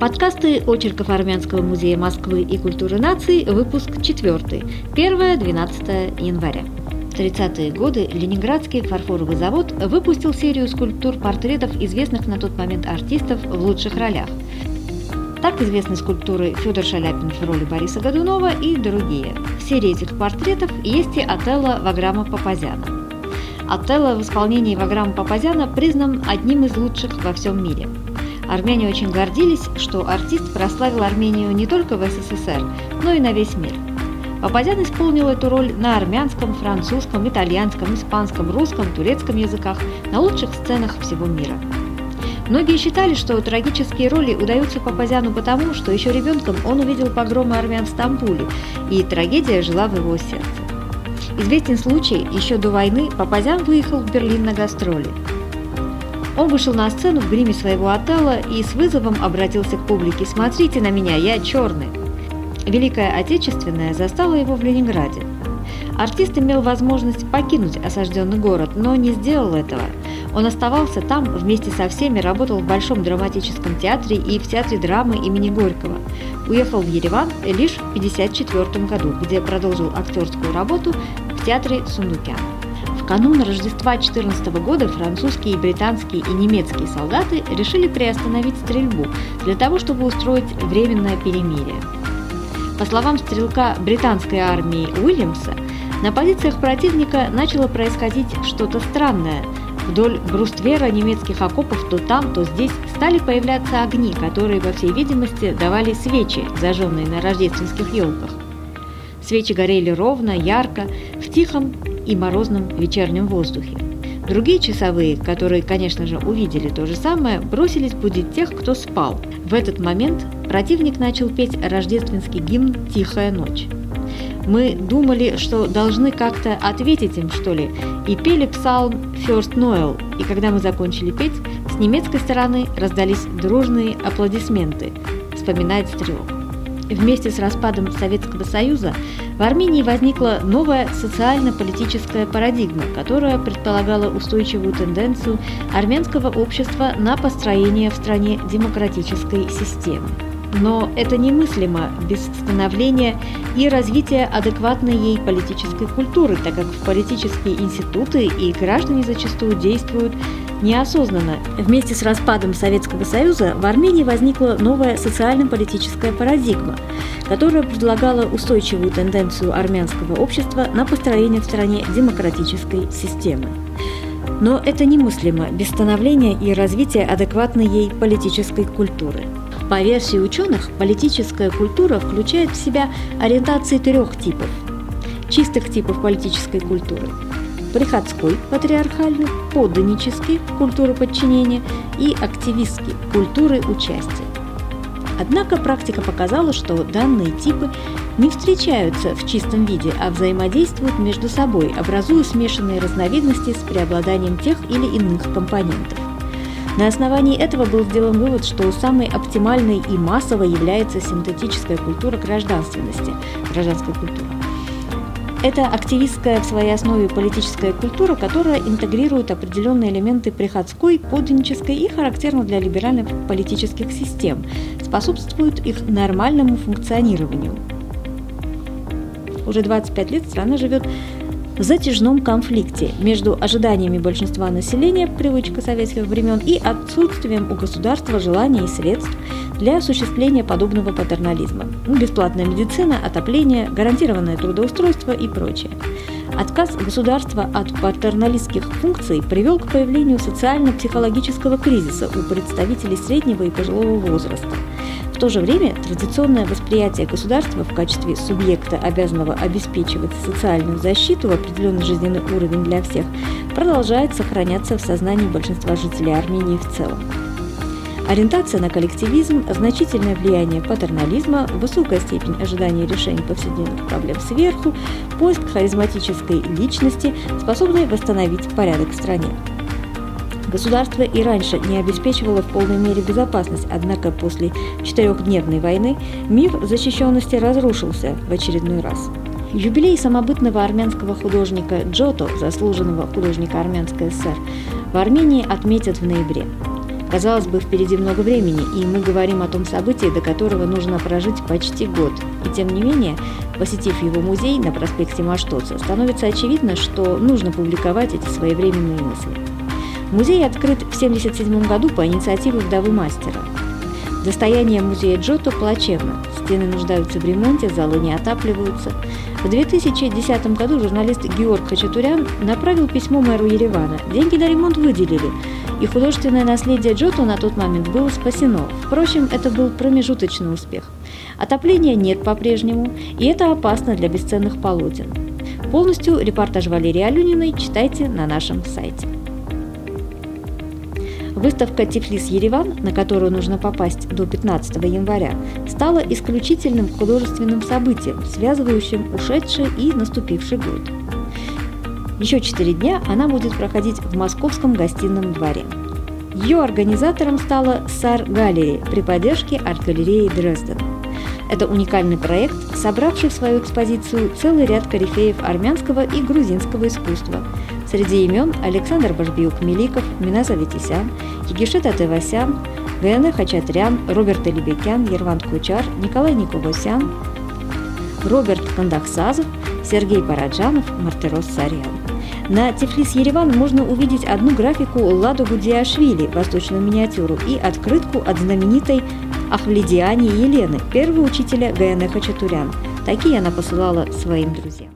Подкасты очерков Армянского музея Москвы и культуры наций, выпуск 4, 1-12 января. В 30-е годы Ленинградский фарфоровый завод выпустил серию скульптур-портретов известных на тот момент артистов в лучших ролях. Так известны скульптуры Федор Шаляпин в роли Бориса Годунова и другие. В серии этих портретов есть и Отелло Ваграма Папазяна. Отелло в исполнении Ваграма Папазяна признан одним из лучших во всем мире – Армяне очень гордились, что артист прославил Армению не только в СССР, но и на весь мир. Папазян исполнил эту роль на армянском, французском, итальянском, испанском, русском, турецком языках, на лучших сценах всего мира. Многие считали, что трагические роли удаются Папазяну потому, что еще ребенком он увидел погромы армян в Стамбуле, и трагедия жила в его сердце. Известен случай, еще до войны Папазян выехал в Берлин на гастроли. Он вышел на сцену в гриме своего отела и с вызовом обратился к публике «Смотрите на меня, я черный». Великая Отечественная застала его в Ленинграде. Артист имел возможность покинуть осажденный город, но не сделал этого. Он оставался там вместе со всеми, работал в Большом драматическом театре и в Театре драмы имени Горького. Уехал в Ереван лишь в 1954 году, где продолжил актерскую работу в Театре Сундукян канун Рождества 14 года французские, британские и немецкие солдаты решили приостановить стрельбу для того, чтобы устроить временное перемирие. По словам стрелка британской армии Уильямса, на позициях противника начало происходить что-то странное. Вдоль бруствера немецких окопов то там, то здесь стали появляться огни, которые, по всей видимости, давали свечи, зажженные на рождественских елках. Свечи горели ровно, ярко, в тихом и морозном вечернем воздухе. Другие часовые, которые, конечно же, увидели то же самое, бросились будить тех, кто спал. В этот момент противник начал петь рождественский гимн «Тихая ночь». Мы думали, что должны как-то ответить им, что ли, и пели псалм «First Noel», и когда мы закончили петь, с немецкой стороны раздались дружные аплодисменты, вспоминает Стрелок. Вместе с распадом Советского Союза в Армении возникла новая социально-политическая парадигма, которая предполагала устойчивую тенденцию армянского общества на построение в стране демократической системы. Но это немыслимо без становления и развития адекватной ей политической культуры, так как политические институты и граждане зачастую действуют неосознанно. Вместе с распадом Советского Союза в Армении возникла новая социально-политическая парадигма, которая предлагала устойчивую тенденцию армянского общества на построение в стране демократической системы. Но это немыслимо без становления и развития адекватной ей политической культуры. По версии ученых, политическая культура включает в себя ориентации трех типов. Чистых типов политической культуры – приходской, патриархальной, подданнический, культуры подчинения и активистский, культуры участия. Однако практика показала, что данные типы не встречаются в чистом виде, а взаимодействуют между собой, образуя смешанные разновидности с преобладанием тех или иных компонентов. На основании этого был сделан вывод, что самой оптимальной и массовой является синтетическая культура гражданственности, гражданская культура. Это активистская в своей основе политическая культура, которая интегрирует определенные элементы приходской, подданнической и характерна для либеральных политических систем, способствует их нормальному функционированию. Уже 25 лет страна живет в затяжном конфликте между ожиданиями большинства населения, привычка советских времен, и отсутствием у государства желания и средств для осуществления подобного патернализма. Бесплатная медицина, отопление, гарантированное трудоустройство и прочее. Отказ государства от патерналистских функций привел к появлению социально-психологического кризиса у представителей среднего и пожилого возраста – то же время традиционное восприятие государства в качестве субъекта, обязанного обеспечивать социальную защиту в определенный жизненный уровень для всех, продолжает сохраняться в сознании большинства жителей Армении в целом. Ориентация на коллективизм, значительное влияние патернализма, высокая степень ожидания решения повседневных проблем сверху, поиск харизматической личности, способны восстановить порядок в стране. Государство и раньше не обеспечивало в полной мере безопасность, однако после четырехдневной войны миф защищенности разрушился в очередной раз. Юбилей самобытного армянского художника Джото, заслуженного художника Армянской ССР, в Армении отметят в ноябре. Казалось бы, впереди много времени, и мы говорим о том событии, до которого нужно прожить почти год. И тем не менее, посетив его музей на проспекте Маштоца, становится очевидно, что нужно публиковать эти своевременные мысли. Музей открыт в 1977 году по инициативе вдовы мастера. Состояние музея Джото плачевно. Стены нуждаются в ремонте, залы не отапливаются. В 2010 году журналист Георг Хачатурян направил письмо мэру Еревана. Деньги на ремонт выделили, и художественное наследие Джото на тот момент было спасено. Впрочем, это был промежуточный успех. Отопления нет по-прежнему, и это опасно для бесценных полотен. Полностью репортаж Валерии Алюниной читайте на нашем сайте. Выставка «Тифлис Ереван», на которую нужно попасть до 15 января, стала исключительным художественным событием, связывающим ушедший и наступивший год. Еще четыре дня она будет проходить в Московском гостином дворе. Ее организатором стала САР Gallery при поддержке арт-галереи Дрезден. Это уникальный проект, собравший в свою экспозицию целый ряд корифеев армянского и грузинского искусства – Среди имен Александр Башбеук-Меликов, Минас Аветисян, Егише Татевосян, Гаянэ Хачатурян, Роберт Элибекян, Ерванд Кочар, Николай Никогосян, Роберт Кандахсазов, Сергей Параджанов, Мартирос Сарьян. На Тифлис Ереван можно увидеть одну графику Ладу Гудиашвили, восточную миниатюру, и открытку от знаменитой Ахвледиани Елены, первого учителя Г.Н. Хачатурян. Такие она посылала своим друзьям.